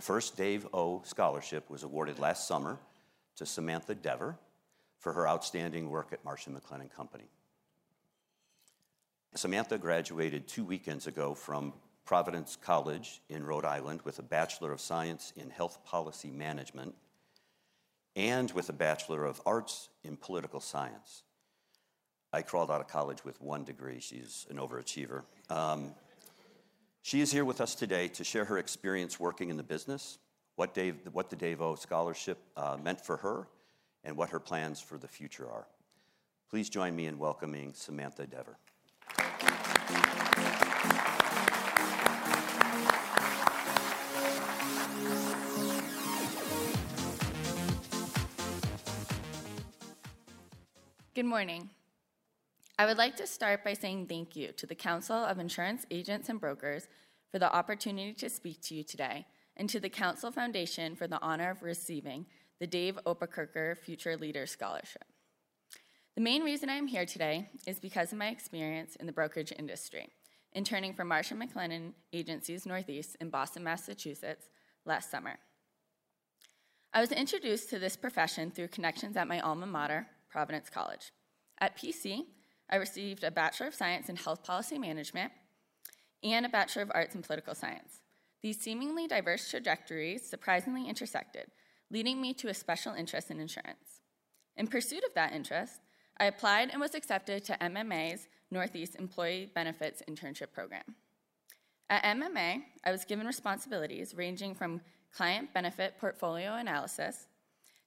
The first Dave O. Scholarship was awarded last summer to Samantha Dever for her outstanding work at Marsh & McLennan Company. Samantha graduated two weekends ago from Providence College in Rhode Island with a Bachelor of Science in Health Policy Management and with a Bachelor of Arts in Political Science. I crawled out of college with one degree. She's an overachiever. Um, she is here with us today to share her experience working in the business, what, Dave, what the Dave O Scholarship uh, meant for her, and what her plans for the future are. Please join me in welcoming Samantha Dever. Good morning. I would like to start by saying thank you to the Council of Insurance Agents and Brokers for the opportunity to speak to you today, and to the Council Foundation for the honor of receiving the Dave Oberkircher Future Leader Scholarship. The main reason I am here today is because of my experience in the brokerage industry, interning for Marsh & McLennan Agencies Northeast in Boston, Massachusetts last summer. I was introduced to this profession through connections at my alma mater, Providence College. At PC, I received a Bachelor of Science in Health Policy Management and a Bachelor of Arts in Political Science. These seemingly diverse trajectories surprisingly intersected, leading me to a special interest in insurance. In pursuit of that interest, I applied and was accepted to MMA's Northeast Employee Benefits Internship Program. At MMA, I was given responsibilities ranging from client benefit portfolio analysis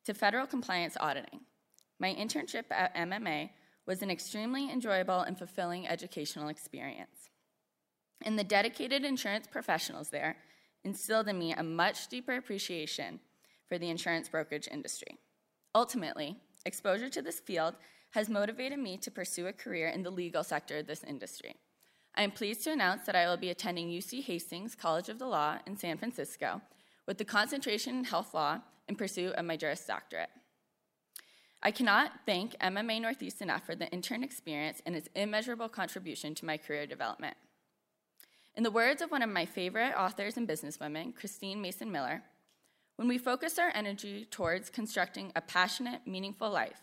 to federal compliance auditing. My internship at MMA was an extremely enjoyable and fulfilling educational experience. And the dedicated insurance professionals there instilled in me a much deeper appreciation for the insurance brokerage industry. Ultimately, exposure to this field has motivated me to pursue a career in the legal sector of this industry. I am pleased to announce that I will be attending UC Hastings College of the Law in San Francisco with the concentration in health law in pursuit of my Juris Doctorate. I cannot thank MMA Northeast enough for the intern experience and its immeasurable contribution to my career development. In the words of one of my favorite authors and businesswomen, Christine Mason Miller, when we focus our energy towards constructing a passionate, meaningful life,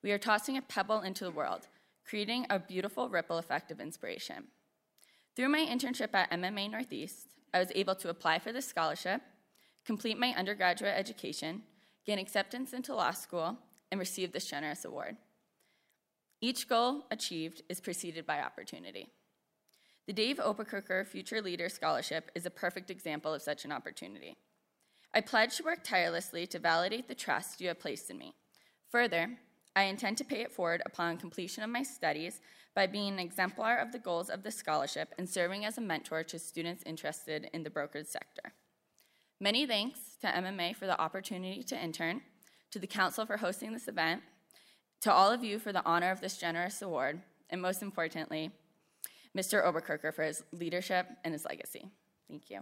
we are tossing a pebble into the world, creating a beautiful ripple effect of inspiration. Through my internship at MMA Northeast, I was able to apply for this scholarship, complete my undergraduate education, gain acceptance into law school, and receive this generous award. Each goal achieved is preceded by opportunity. The Dave Oberkircher Future Leader Scholarship is a perfect example of such an opportunity. I pledge to work tirelessly to validate the trust you have placed in me. Further, I intend to pay it forward upon completion of my studies by being an exemplar of the goals of the scholarship and serving as a mentor to students interested in the brokerage sector. Many thanks to MMA for the opportunity to intern to the council for hosting this event, to all of you for the honor of this generous award, and most importantly, Mr. Oberkircher for his leadership and his legacy. Thank you.